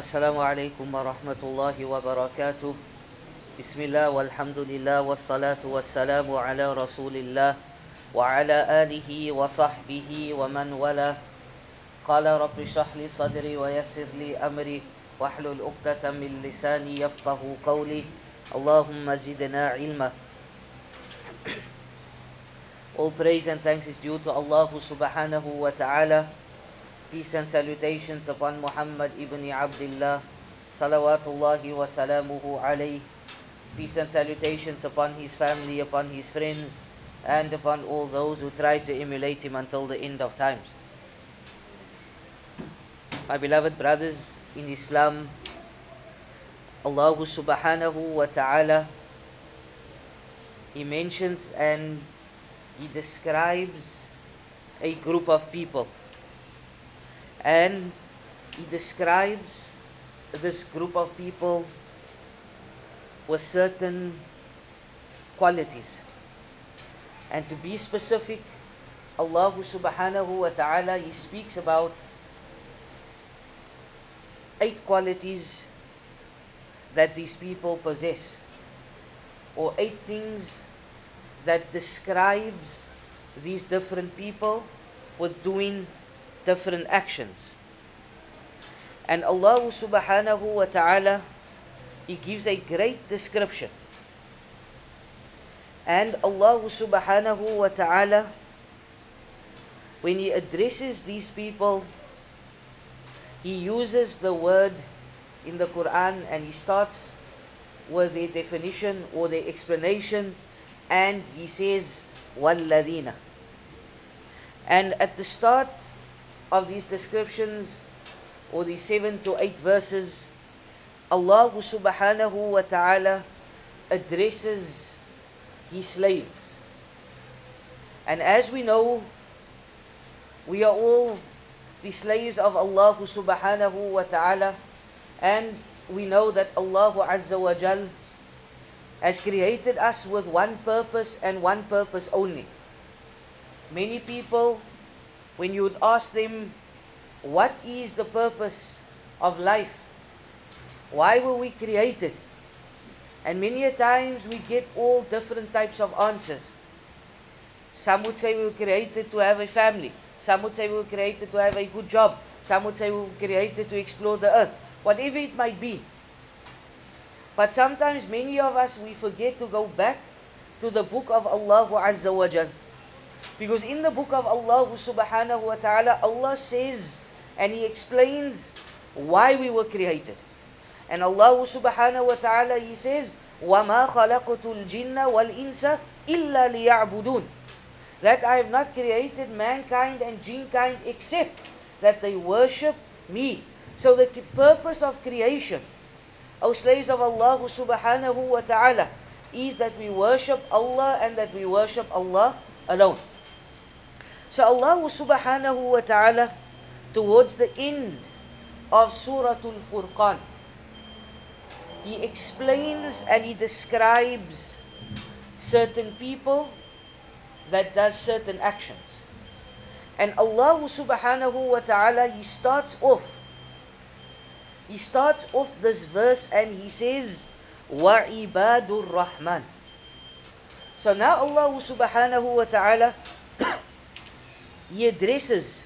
السلام عليكم ورحمة الله وبركاته. بسم الله والحمد لله والصلاة والسلام على رسول الله وعلى آله وصحبه ومن والاه. قال رب اشرح لي صدري ويسر لي أمري واحلل عقدة من لساني يفقه قولي. اللهم زدنا علما. All praise and thanks is due to Allah subhanahu wa ta'ala. Peace and salutations upon Muhammad ibn Abdullah. Salawatullahi wa salamuhu alayh. Peace and salutations upon his family, upon his friends, and upon all those who try to emulate him until the end of times. My beloved brothers in Islam, Allah subhanahu wa ta'ala, He mentions and He describes a group of people. And He describes this group of people with certain qualities. And to be specific, Allah subhanahu wa ta'ala, He speaks about eight qualities that these people possess, or eight things that describes these different people with doing different actions. And Allah subhanahu wa ta'ala, He gives a great description. And Allah subhanahu wa ta'ala, when He addresses these people, He uses the word in the Quran and He starts with their definition or their explanation and He says, وَالَّذِينَ And at the start of these descriptions, or these seven to eight verses, Allah subhanahu wa ta'ala addresses His slaves. And as we know, we are all the slaves of Allah subhanahu wa ta'ala, and we know that Allah azza wa jal has created us with one purpose and one purpose only. Many people, when you would ask them, what is the purpose of life? Why were we created? And many a times we get all different types of answers. Some would say we were created to have a family. Some would say we were created to have a good job. Some would say we were created to explore the earth. Whatever it might be. But sometimes many of us we forget to go back to the book of Allah Azza wa Jal. Because in the book of Allah subhanahu wa ta'ala, Allah says and He explains why we were created. And Allah subhanahu wa ta'ala He says, وَمَا خَلَقْتُ الْجِنَّ وَالْإِنسَ إِلَّا لِيَعْبُدُونَ That I have not created mankind and jinkind except that they worship me. So the purpose of creation, O slaves of Allah subhanahu wa ta'ala, is that we worship Allah and that we worship Allah alone. So Allah subhanahu wa ta'ala, towards the end of Surah Al-Furqan, He explains and He describes certain people that does certain actions. And Allah subhanahu wa ta'ala, He starts off he starts off this verse and he says, وَعِبَادُ الرَّحْمَنِ So now Allah subhanahu wa ta'ala, He addresses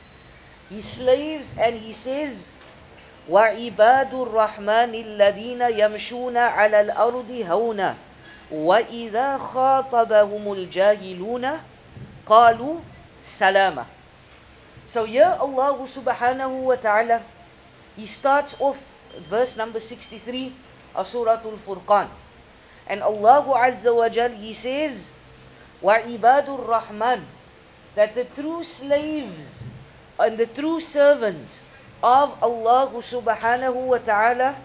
His slaves and He says, وَعِبَادُ الرَّحْمَنِ الَّذِينَ يَمْشُونَ عَلَى الْأَرْضِ هَوْنًا وَإِذَا خَاطَبَهُمُ الْجَاهِلُونَ قَالُوا سَلَامًا So here Allah subhanahu wa ta'ala, He starts off verse number 63 of Surah Al-Furqan. And Allah Azza wa Jal, He says, وَعِبَادُ الرَّحْمَنِ that the true slaves and the true servants of Allah subhanahu wa ta'ala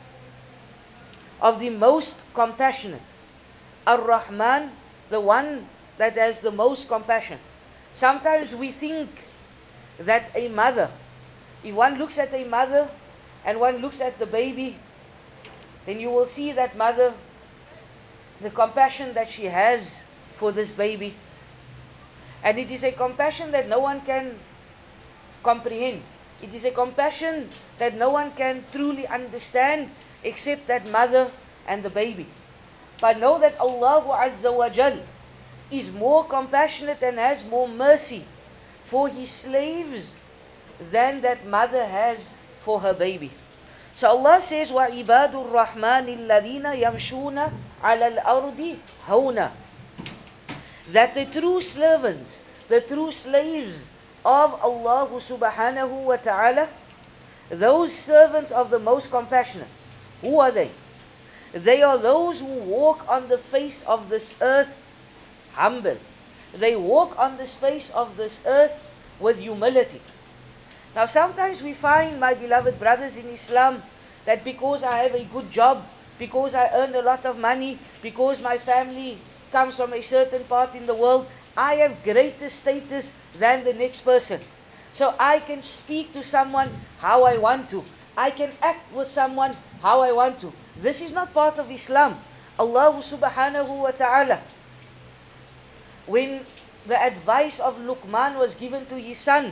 of the most compassionate. Ar-Rahman, the one that has the most compassion. Sometimes we think that a mother, if one looks at a mother and one looks at the baby, then you will see that mother, the compassion that she has for this baby. And it is a compassion that no one can comprehend. It is a compassion that no one can truly understand except that mother and the baby. But know that Allah Azza wa Jal is more compassionate and has more mercy for his slaves than that mother has for her baby. So Allah says, وَعِبَادُ الرَّحْمَنِ الَّذِينَ يَمْشُونَ عَلَى الْأَرْضِ هَوْنًا that the true servants, the true slaves of Allah subhanahu wa ta'ala, those servants of the most compassionate, who are they? They are those who walk on the face of this earth humble. They walk on the face of this earth with humility. Now, sometimes we find, my beloved brothers in Islam, that because I have a good job, because I earn a lot of money, because my family comes from a certain part in the world, I have greater status than the next person. So I can speak to someone how I want to. I can act with someone how I want to. This is not part of Islam. Allah subhanahu wa ta'ala, when the advice of Luqman was given to his son,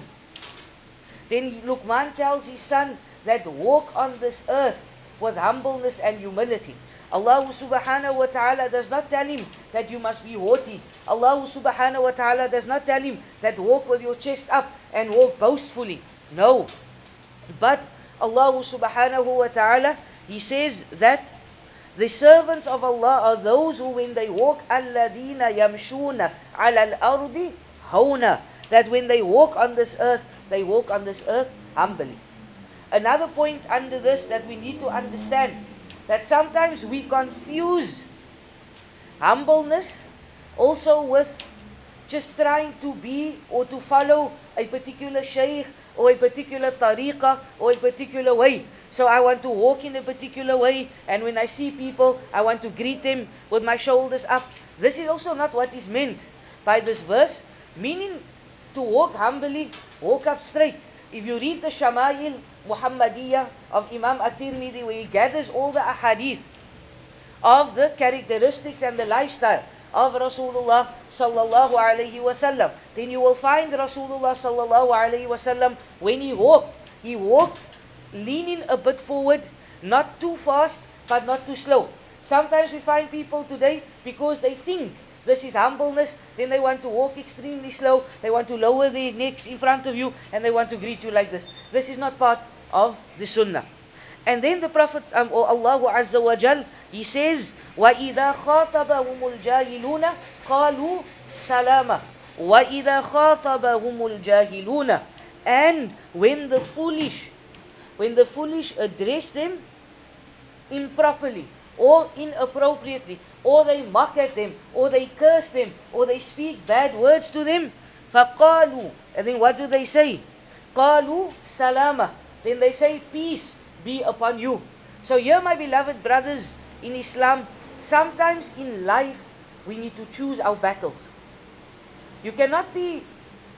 then Luqman tells his son that walk on this earth with humbleness and humility. Allah subhanahu wa ta'ala does not tell him that you must be haughty. Allah subhanahu wa ta'ala does not tell him that walk with your chest up and walk boastfully. No. But Allah subhanahu wa ta'ala, He says that the servants of Allah are those who when they walk الَّذِينَ يَمْشُونَ عَلَى الْأَرْضِ هَوْنًا That when they walk on this earth, they walk on this earth humbly. Another point under this that we need to understand that sometimes we confuse humbleness also with just trying to be or to follow a particular shaykh or a particular tariqah or a particular way. So I want to walk in a particular way, and when I see people, I want to greet them with my shoulders up. This is also not what is meant by this verse, meaning to walk humbly, walk up straight. If you read the Shama'il Muhammadiyah of Imam At-Tirmidhi, where he gathers all the ahadith of the characteristics and the lifestyle of Rasulullah sallallahu alaihi wasallam, then you will find Rasulullah sallallahu alaihi wasallam when he walked, he walked leaning a bit forward, not too fast, but not too slow. Sometimes we find people today because they think this is humbleness, then they want to walk extremely slow, they want to lower their necks in front of you, and they want to greet you like this. This is not part of the sunnah. And then the Prophet, um, or Allah Azza wa Jal, he says, وَإِذَا خَاطَبَهُمُ الْجَاهِلُونَ قَالُوا سَلَامًا وَإِذَا خَاطَبَهُمُ الْجَاهِلُونَ And when the foolish, when the foolish address them improperly, or inappropriately, or they mock at them, or they curse them, or they speak bad words to them, فَقَالُوا And then what do they say? قَالُوا salama. Then they say, peace be upon you. So here, my beloved brothers in Islam, sometimes in life, we need to choose our battles. You cannot be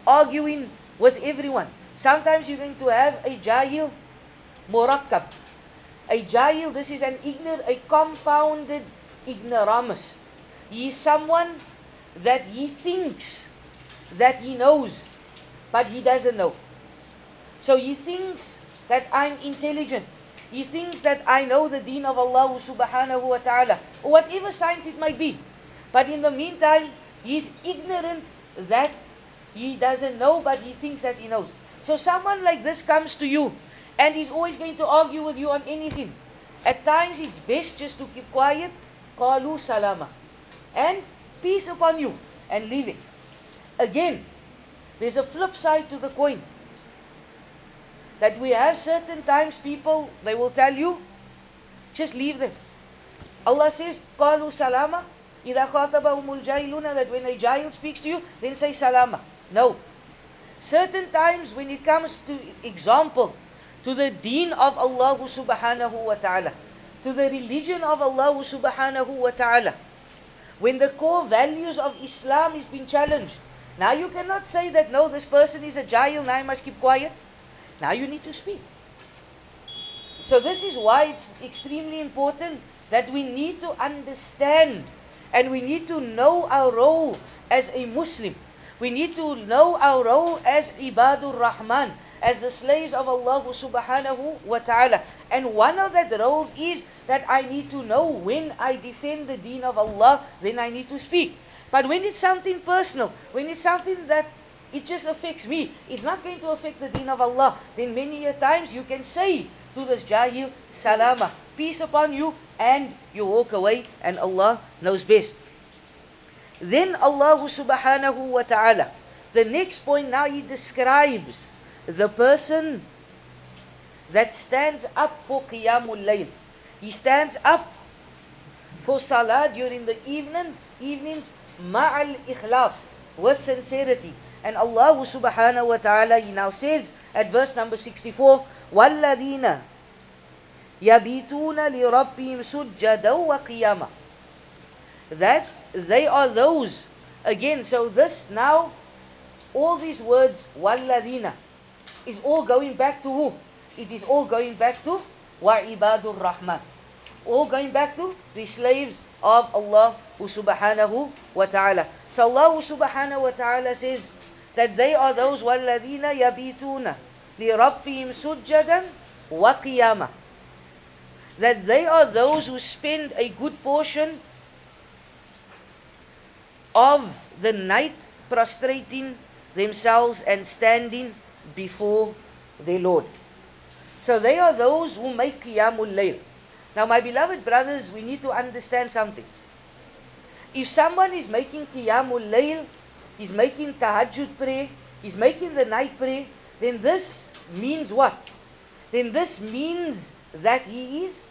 arguing with everyone. Sometimes you're going to have a jahil murakkab. a jahil, this is an ignorant, a compounded ignoramus. He is someone that he thinks that he knows, but he doesn't know. So he thinks that I'm intelligent. He thinks that I know the deen of Allah subhanahu wa ta'ala, or whatever science it might be. But in the meantime, he's ignorant that he doesn't know, but he thinks that he knows. So someone like this comes to you, and he's always going to argue with you on anything. At times, it's best just to keep quiet, qalu salama, and peace upon you, and leave it. Again, there's a flip side to the coin. That we have certain times people, they will tell you, just leave them. Allah says, qalu salama, إِذَا خَاطَبَهُمُ الْجَاهِلُونَ That when a jahil speaks to you, then say salama. No. Certain times when it comes to example, to the deen of Allah subhanahu wa ta'ala, to the religion of Allah subhanahu wa ta'ala, when the core values of Islam is being challenged, now you cannot say that no, this person is a jahil, now I must keep quiet. Now you need to speak. So this is why it's extremely important that we need to understand and we need to know our role as a Muslim. We need to know our role as Ibadur Rahman, as the slaves of Allah subhanahu wa ta'ala. And one of that roles is that I need to know when I defend the deen of Allah, then I need to speak. But when it's something personal, when it's something that it just affects me, it's not going to affect the deen of Allah, then many a times you can say to this jahil, salama, peace upon you, and you walk away, and Allah knows best. Then Allah subhanahu wa ta'ala, the next point now he describes the person that stands up for Qiyamul Layl. He stands up for Salah during the evenings, evenings, ma'al ikhlas, with sincerity. And Allah subhanahu wa ta'ala, He now says at verse number 64, وَالَّذِينَ يَبِيتُونَ لِرَبِّهِمْ سُجَّدًا وَقِيَامًا That they are those, again, so this now, all these words, وَالَّذِينَ, is all going back to who? It is all going back to وَعِبَادُ الرَّحْمَنِ All going back to the slaves of Allah subhanahu wa ta'ala. So Allah subhanahu wa ta'ala says that they are those وَالَّذِينَ يَبِيتُونَ لِرَبِّهِمْ سُجَّدًا وَقِيَامًا That they are those who spend a good portion of the night prostrating themselves and standing before their Lord. So they are those who make Qiyamul Layl. Now, my beloved brothers, we need to understand something. If someone is making Qiyamul Layl, is making Tahajjud prayer, is making the night prayer, then this means what? Then this means that he is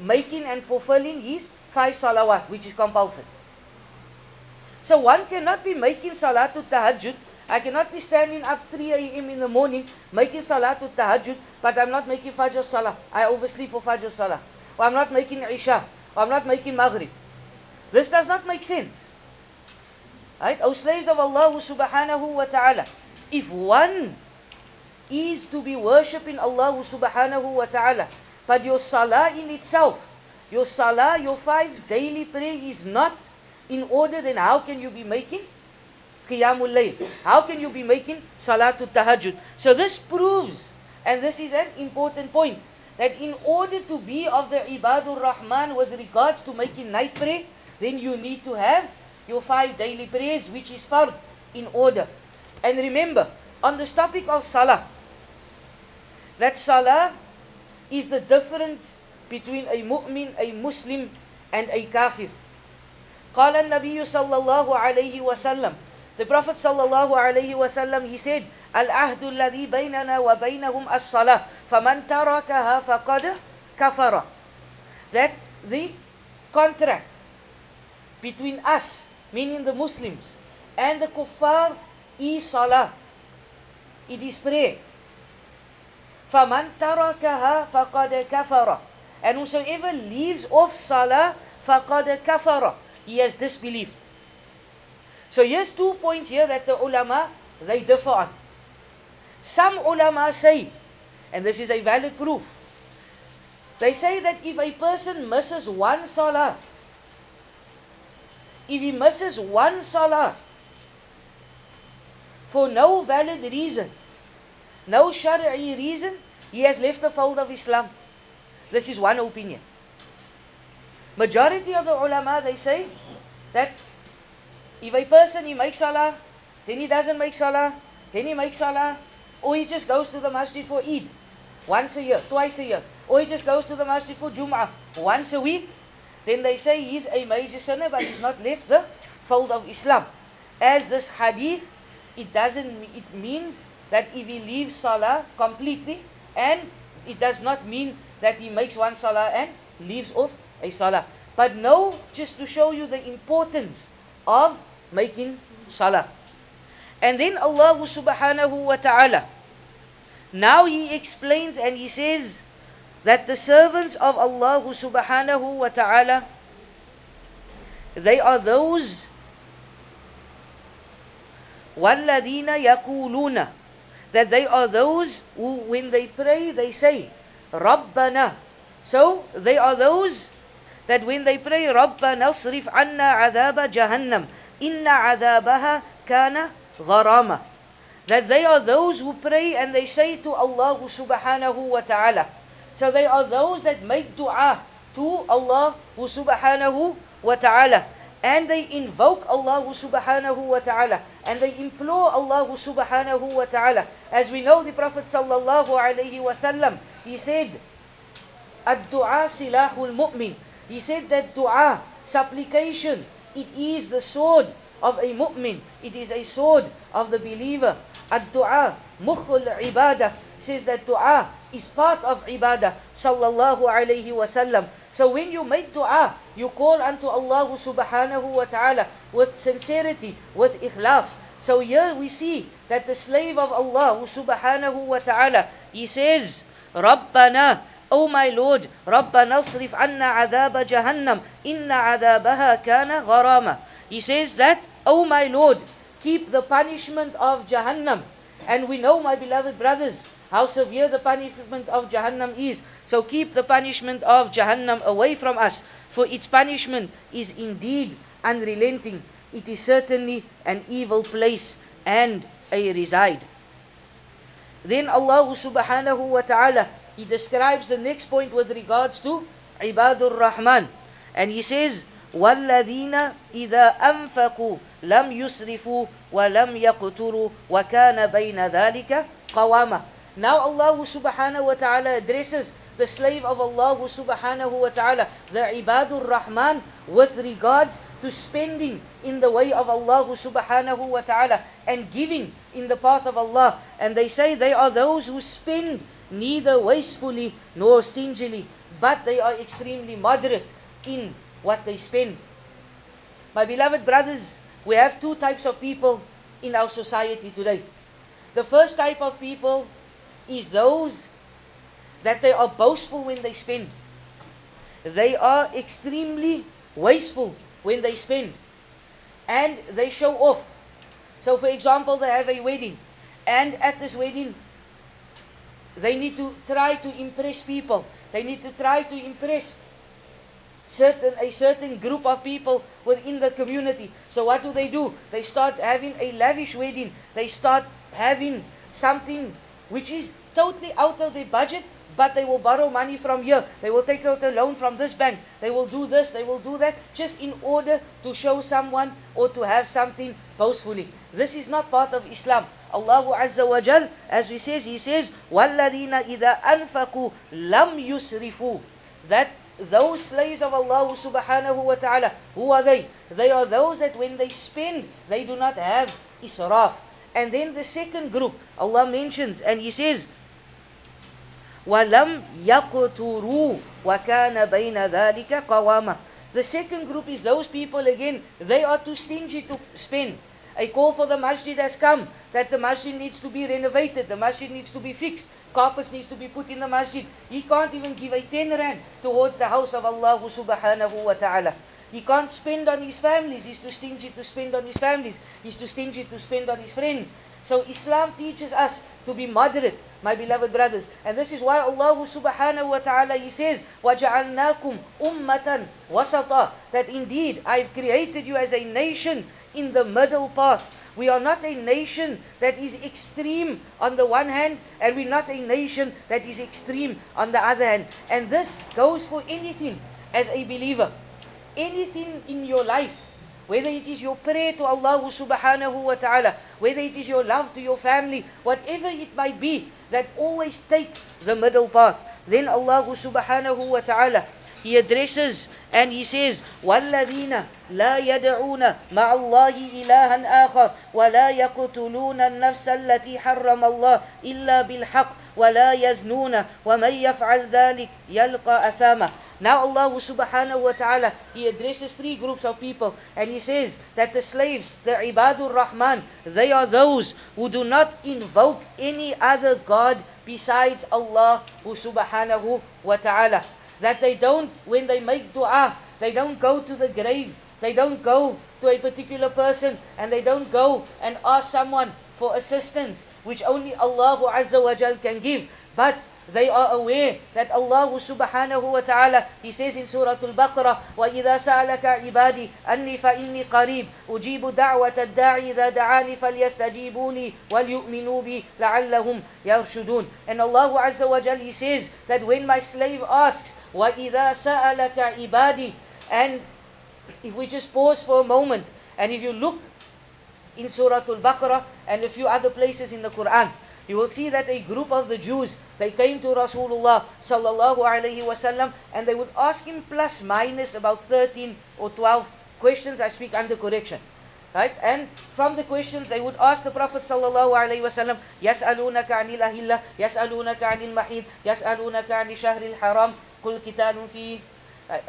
making and fulfilling his five salawat, which is compulsory. So one cannot be making salatul tahajjud. I cannot be standing up 3 a.m. in the morning making salatul tahajjud, but I'm not making fajr salah. I oversleep for fajr salah. Or I'm not making isha. Or I'm not making maghrib. This does not make sense. Right? O slaves of Allah subhanahu wa ta'ala. If one is to be worshipping Allah subhanahu wa ta'ala, but your salah in itself, your salah, your five daily prayer is not in order, then how can you be making Qiyamul Layl? How can you be making Salatul Tahajjud? So this proves, and this is an important point, that in order to be of the Ibadur Rahman with regards to making night prayer, then you need to have your five daily prayers, which is fard, in order. And remember, on this topic of Salah, that Salah is the difference between a mu'min, a Muslim, and a kafir. قال النبي صلى الله عليه وسلم The Prophet صلى الله عليه وسلم he said العهد الذي بيننا وبينهم الصلاة فمن تركها فقد كفر That the contract between us, meaning the Muslims, and the kuffar is salah. It is prayer. فَمَنْ تَرَكَهَا فَقَدْ كَفَرَ And whosoever leaves off salah, فَقَدْ كَفَرَ He has disbelieved. So here's two points here that the ulama, they differ on. Some ulama say, and this is a valid proof, they say that if a person misses one salah, if he misses one salah for no valid reason, no shari'i reason, he has left the fold of Islam. This is one opinion. Majority of the ulama, they say that if a person, he makes salah, then he doesn't make salah, then he makes salah, or he just goes to the masjid for Eid, once a year, twice a year, or he just goes to the masjid for Jum'ah, once a week, then they say he's a major sinner, but he's not left the fold of Islam. As this hadith, it doesn't, it means that if he leaves salah completely, and it does not mean that he makes one salah and leaves off a salah. But no, just to show you the importance of making salah. And then Allah subhanahu wa ta'ala, now He explains and He says that the servants of Allah subhanahu wa ta'ala, they are those وَالَّذِينَ يَقُولُونَ that they are those who, when they pray, they say, Rabbana. So, they are those that when they pray, Rabbana asrif anna adaba jahannam. that they are those who pray and they say to Allah subhanahu wa ta'ala. So they are those that make dua to Allah subhanahu wa ta'ala. And they invoke Allah subhanahu wa ta'ala. And they implore Allah subhanahu wa ta'ala. As we know the Prophet sallallahu alayhi wa sallam, he said, Ad-du'a silahul mu'min. He said that dua, supplication, it is the sword of a mu'min. It is a sword of the believer. Ad-du'a, mukhul ibadah, says that dua is part of ibadah. Sallallahu alayhi wasallam. So when you make dua, you call unto Allah subhanahu wa ta'ala with sincerity, with ikhlas. So here we see that the slave of Allah subhanahu wa ta'ala, he says, رَبَّنَا O my Lord, Rabbana asrif anna عذاب jahannam, إن عذابها kana gharama. He says that, O my Lord, keep the punishment of Jahannam. And we know, my beloved brothers, how severe the punishment of Jahannam is. So keep the punishment of Jahannam away from us, for its punishment is indeed unrelenting. It is certainly an evil place and a reside. Then Allah subhanahu wa ta'ala he describes the next point with regards to Ibadur Rahman. And he says, وَالَّذِينَ إِذَا أَنفَقُوا لَمْ يُسْرِفُوا وَلَمْ يَقْتُرُوا وَكَانَ بَيْنَ ذَلِكَ قَوَامًا Now Allah subhanahu wa ta'ala addresses the slave of Allah subhanahu wa ta'ala, the Ibadur Rahman, with regards to spending in the way of Allah subhanahu wa ta'ala and giving in the path of Allah. And they say they are those who spend neither wastefully nor stingily, but they are extremely moderate in what they spend. My beloved brothers, we have two types of people in our society today. The first type of people is those that they are boastful when they spend. They are extremely wasteful when they spend. And they show off. So, for example, they have a wedding. And at this wedding, they need to try to impress people. They need to try to impress certain a certain group of people within the community. So what do they do? They start having a lavish wedding. They start having something which is totally out of their budget, but they will borrow money from here. They will take out a loan from this bank. They will do this, they will do that, just in order to show someone or to have something boastfully. This is not part of Islam. Allah Azza wa Jal, as we says, He says, وَالَّذِينَ إِذَا أَنفَقُوا لَمْ يُسْرِفُوا That those slaves of Allah subhanahu wa ta'ala, who are they? They are those that when they spend, they do not have israf. And then the second group, Allah mentions, and He says, وَلَمْ يَقْتُرُوا وَكَانَ بَيْنَ ذَلِكَ قَوَامًا The second group is those people again, they are too stingy to spend. A call for the masjid has come that the masjid needs to be renovated, the masjid needs to be fixed, carpets needs to be put in the masjid. He can't even give a 10 rand towards the house of Allah subhanahu wa ta'ala. He can't spend on his families. He's too stingy to spend on his families. He's too stingy to spend on his friends. So Islam teaches us to be moderate, my beloved brothers. And this is why Allah subhanahu wa ta'ala He says, وَجَعَلْنَاكُمْ أُمَّةً وَسَطًا That indeed I've created you as a nation in the middle path. We are not a nation that is extreme on the one hand, and we're not a nation that is extreme on the other hand. And this goes for anything as a believer anything in your life, whether it is your prayer to Allah subhanahu wa ta'ala, whether it is your love to your family, whatever it might be, that always take the middle path. Then Allah subhanahu wa ta'ala, He addresses and He says, وَالَّذِينَ لَا يَدْعُونَ مَعَ اللَّهِ إِلَهًا آخَرَ وَلَا يَقْتُلُونَ النَّفْسَ الَّتِي حَرَّمَ اللَّهُ إِلَّا بِالْحَقِّ وَلَا يَزْنُونَ وَمَنْ يَفْعَلْ ذَلِكَ يَلْقَى أَثَامًا Now Allah subhanahu wa ta'ala, He addresses three groups of people and He says that the slaves, the ibadur rahman, they are those who do not invoke any other God besides Allah subhanahu wa ta'ala. That they don't, when they make dua, they don't go to the grave, they don't go to a particular person and they don't go and ask someone for assistance, which only Allah Azza wa Jal can give. But They are aware that Allah subhanahu wa ta'ala, He says in Surah Al-Baqarah, وَإِذَا سَأَلَكَ عِبَادِي أَنِّي فَإِنِّي قَرِيبٌ أُجِيبُ دَعْوَةَ الدَّاعِ إِذَا دَعَانِ فَلْيَسْتَجِيبُوا لِي وَلْيُؤْمِنُوا بِي لَعَلَّهُمْ يَرْشُدُونَ And Allah Azza wa Jal, He says that when my slave asks, وَإِذَا سَأَلَكَ عِبَادِي And if we just pause for a moment, and if you look in Surah Al-Baqarah and a few other places in the Quran, you will see that a group of the Jews, they came to Rasulullah sallallahu alaihi wasallam and they would ask him plus minus about 13 or 12 questions. I speak under correction. Right? And from the questions they would ask the Prophet sallallahu alaihi wasallam, يَسْأَلُونَكَ عَنِ الْأَهِلَّةِ يَسْأَلُونَكَ عَنِ الْمَحِيدِ يَسْأَلُونَكَ عَنِ شَهْرِ الْحَرَامِ قُلْ كِتَالٌ فِيهِ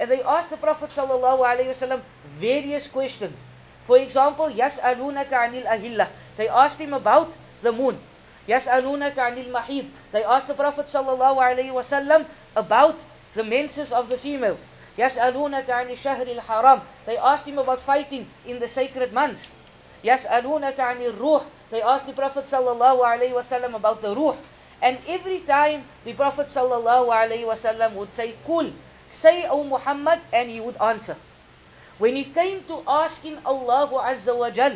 And they asked the Prophet sallallahu alaihi wasallam various questions. For example, يَسْأَلُونَكَ عَنِ الْأَهِلَّةِ They asked him about the moon. يَسْأَلُونَكَ عَنِ الْمَحِيدِ They asked the Prophet sallallahu alaihi wasallam about the menses of the females. يَسْأَلُونَكَ عَنِ الشَّهْرِ الْحَرَامِ They asked him about fighting in the sacred months. يَسْأَلُونَكَ عَنِ الرُّوحِ They asked the Prophet sallallahu alaihi wasallam about the ruh. And every time the Prophet sallallahu alaihi wasallam would say, "Kul," say, O Muhammad, and he would answer. When it came to asking Allah Azza wa Jal,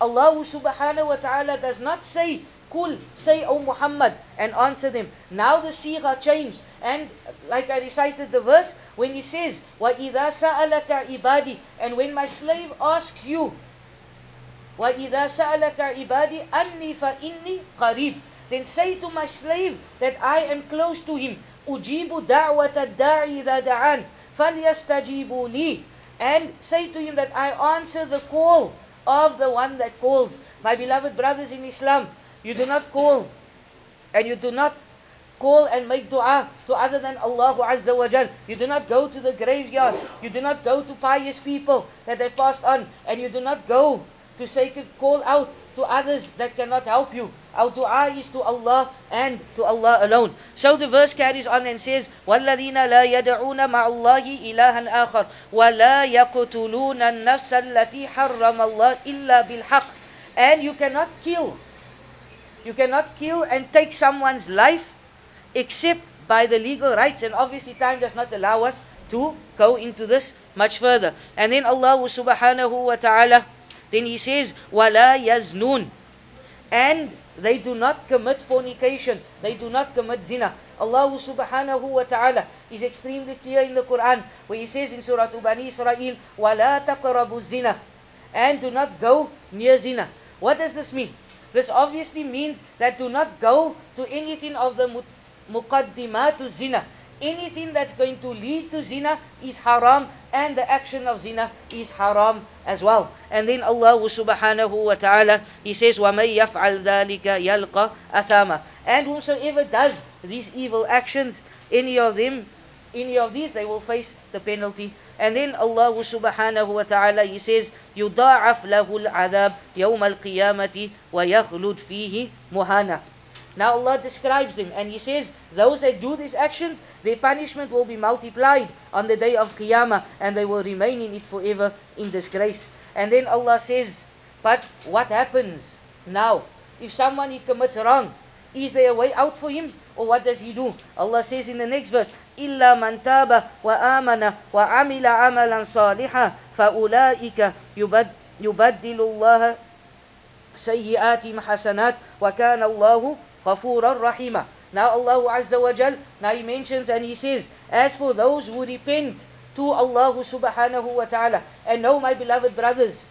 Allah subhanahu wa ta'ala does not say, Kul, say, O Muhammad, and answer them. Now the sigha changed. And like I recited the verse, when he says, وَإِذَا سَأَلَكَ عِبَادِي And when my slave asks you, وَإِذَا سَأَلَكَ عِبَادِي أَنِّي فَإِنِّي قَرِيبٌ Then say to my slave that I am close to him. أُجِيبُ دَعْوَةَ الدَّاعِ إِذَا دَعَانِ فَلْيَسْتَجِيبُوا لِي And say to him that I answer the call of the one that calls. My beloved brothers in Islam, you do not call and you do not call and make dua to other than Allah Azza wa Jal. You do not go to the graveyards. You do not go to pious people that have passed on. And you do not go to sacred call out to others that cannot help you. Our dua is to Allah and to Allah alone. So the verse carries on and says, وَالَّذِينَ لَا يَدْعُونَ مَعَ اللَّهِ إِلَهًا آخَرَ وَلَا يَقْتُلُونَ النَّفْسَ الَّتِي حَرَّمَ اللَّهِ إِلَّا بِالْحَقِّ And you cannot kill you cannot kill and take someone's life except by the legal rights. And obviously, time does not allow us to go into this much further. And then Allah subhanahu wa ta'ala, then He says, وَلَا يَزْنُونَ And they do not commit fornication. They do not commit zina. Allah subhanahu wa ta'ala is extremely clear in the Quran where He says in Surah Bani Israel, وَلَا تَقْرَبُوا zina And do not go near zina. What does this mean? This obviously means that do not go to anything of the muqaddimatu zina. Anything that's going to lead to zina is haram and the action of zina is haram as well. And then Allah subhanahu wa ta'ala, He says, وَمَن يَفْعَلْ ذَلِكَ يَلْقَ أَثَامًا And whomsoever does these evil actions, any of them, any of these, they will face the penalty. And then Allah subhanahu wa ta'ala, He says, يُضَاعَفْ لَهُ الْعَذَابِ يَوْمَ الْقِيَامَةِ وَيَخْلُدْ فِيهِ مُهَانًا Now Allah describes them and He says, those that do these actions, their punishment will be multiplied on the day of Qiyamah and they will remain in it forever in disgrace. And then Allah says, but what happens now? If someone he commits wrong, is there a way out for him? Or what does he do? Allah says in the next verse, إِلَّا مَنْ تَابَ وَآمَنَ وَعَمِلَ عَمَلًا صَالِحًا فَأُولَٰئِكَ يُبَدِّلُ اللَّهَ سَيِّئَاتِهِمْ حَسَنَاتٍ وَكَانَ اللَّهُ غَفُورًا رَحِيمًا Now Allah Azza wa Jal, now He mentions and He says, as for those who repent to Allah subhanahu wa ta'ala, and know my beloved brothers,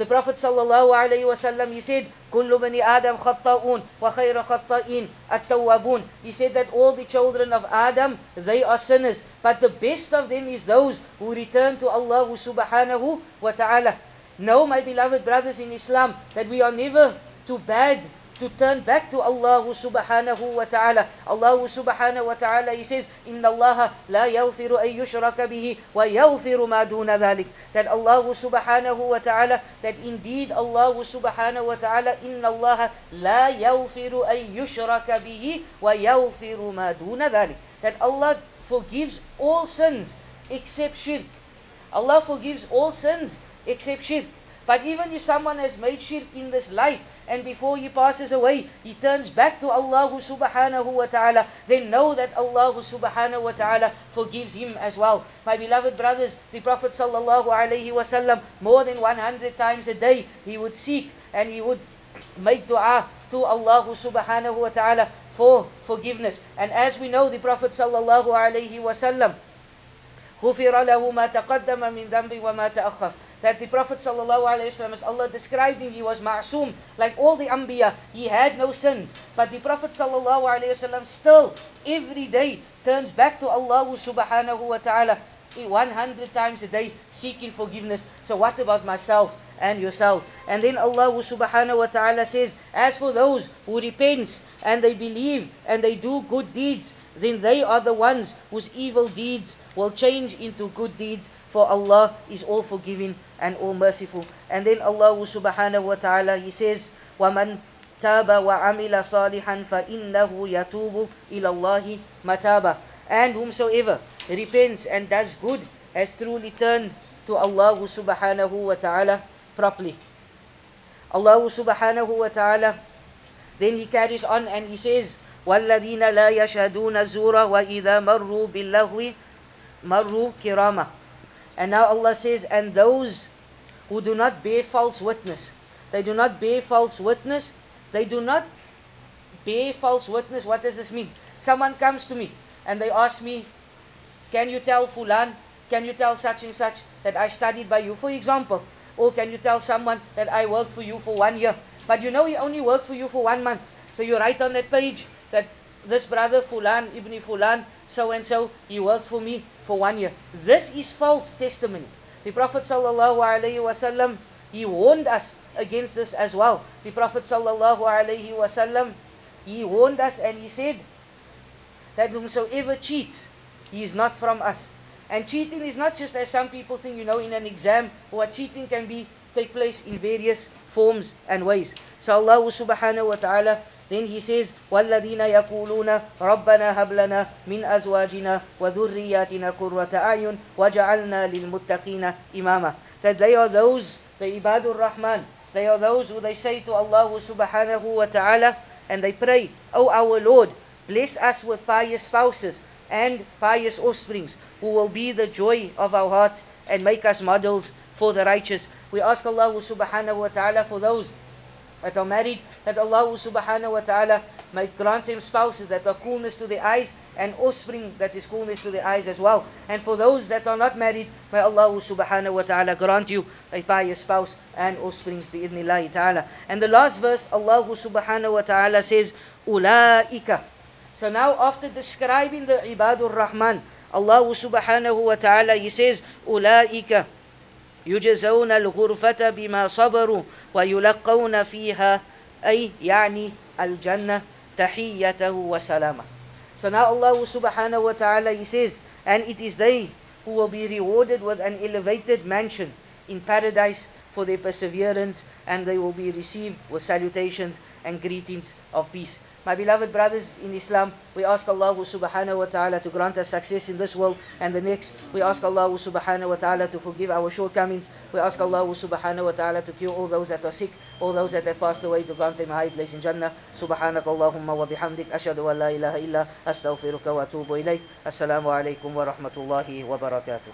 the Prophet sallallahu alaihi wasallam he said, "Kullu bani Adam khatta'un wa khayra khatta'in at-tawwabun." He said that all the children of Adam they are sinners, but the best of them is those who return to Allah subhanahu wa ta'ala. Know, my beloved brothers in Islam, that we are never too bad to turn back to Allah subhanahu wa ta'ala. Allah subhanahu wa ta'ala, He says, إِنَّ اللَّهَ لَا يَغْفِرُ أَن يُشْرَكَ بِهِ وَيَغْفِرُ مَا دُونَ ذَلِكَ That Allah subhanahu wa ta'ala, that indeed Allah subhanahu wa ta'ala, إِنَّ اللَّهَ لَا يَغْفِرُ أَن يُشْرَكَ بِهِ وَيَغْفِرُ مَا دُونَ ذَلِكَ That Allah forgives all sins except shirk. Allah forgives all sins except shirk. But even if someone has made shirk in this life and before he passes away, he turns back to Allah subhanahu wa ta'ala, then know that Allah subhanahu wa ta'ala forgives him as well. My beloved brothers, the Prophet sallallahu alayhi wasallam, more than 100 times a day, he would seek and he would make dua to Allah subhanahu wa ta'ala for forgiveness. And as we know, the Prophet sallallahu alayhi wasallam, غفر له ما تقدم من ذنب وما تأخر that the Prophet ﷺ, as Allah described him, he was ma'soom, like all the Anbiya, he had no sins. But the Prophet ﷺ still, every day, turns back to Allah subhanahu wa ta'ala eh, 100 times a day, seeking forgiveness. So what about myself and yourselves? And then Allah subhanahu wa ta'ala says, As for those who repent and they believe and they do good deeds, then they are the ones whose evil deeds will change into good deeds, for Allah is all forgiving and all merciful. And then Allah subhanahu wa ta'ala, He says, وَمَنْ تَابَ وَعَمِلَ صَالِحًا فَإِنَّهُ يَتُوبُ إِلَى اللَّهِ مَتَابًا And whomsoever repents and does good has truly turned to Allah subhanahu wa ta'ala properly. Allah subhanahu wa ta'ala, then He carries on and He says, والذين لا يشهدون الزور وإذا مروا باللغو مروا كراما and now Allah says, and those who do not bear false witness, they do not bear false witness, they do not bear false witness. What does this mean? Someone comes to me and they ask me, can you tell Fulan, can you tell such and such that I studied by you, for example? Or can you tell someone that I worked for you for one year? But you know he only worked for you for one month. So you write on that page that this brother Fulan, Ibn Fulan, so and so, he worked for me for one year. This is false testimony. The Prophet sallallahu he warned us against this as well. The Prophet sallallahu he warned us and he said that whomsoever cheats, he is not from us. And cheating is not just as some people think, you know, in an exam, what cheating can be take place in various forms and ways. So Allah subhanahu wa ta'ala then he says, وَالَّذِينَ يَقُولُونَ رَبَّنَا هَبْ لَنَا مِنْ أَزْوَاجِنَا وَذُرِّيَّاتِنَا قُرَّةَ أَعْيُنٍ وَجَعَلْنَا لِلْمُتَّقِينَ إِمَامًا That they are those, the Ibadur Rahman, they are those who they say to Allah subhanahu wa ta'ala, and they pray, O our Lord, bless us with pious spouses and pious offsprings, who will be the joy of our hearts and make us models for the righteous. We ask Allah subhanahu wa ta'ala for those that are married, that Allah subhanahu wa ta'ala may grant them spouses that are coolness to the eyes and offspring that is coolness to the eyes as well. And for those that are not married, may Allah subhanahu wa ta'ala grant you a pious spouse and offsprings bi'idhnillahi ta'ala. And the last verse, Allah subhanahu wa ta'ala says, Ula'ika. So now after describing the ibadur rahman, Allah subhanahu wa ta'ala, He says, Ula'ika. يجزون الغرفة بما صبروا ويلقون فيها أي يعني الجنة تحيته وسلامة So now Allah subhanahu wa ta'ala He says, and it is they who will be rewarded with an elevated mansion in paradise for their perseverance and they will be received with salutations and greetings of peace. My beloved brothers in Islam, we ask Allah subhanahu wa ta'ala to grant us success in this world and the next. We ask Allah subhanahu wa ta'ala to forgive our shortcomings. We ask Allah subhanahu wa ta'ala to cure all those that are sick, all those that have passed away, to grant them a high place in Jannah. Subhanak Allahumma wa bihamdik. Ashadu an la ilaha illa astaghfiruka wa atubu ilayk. Assalamu alaikum wa rahmatullahi wa barakatuh.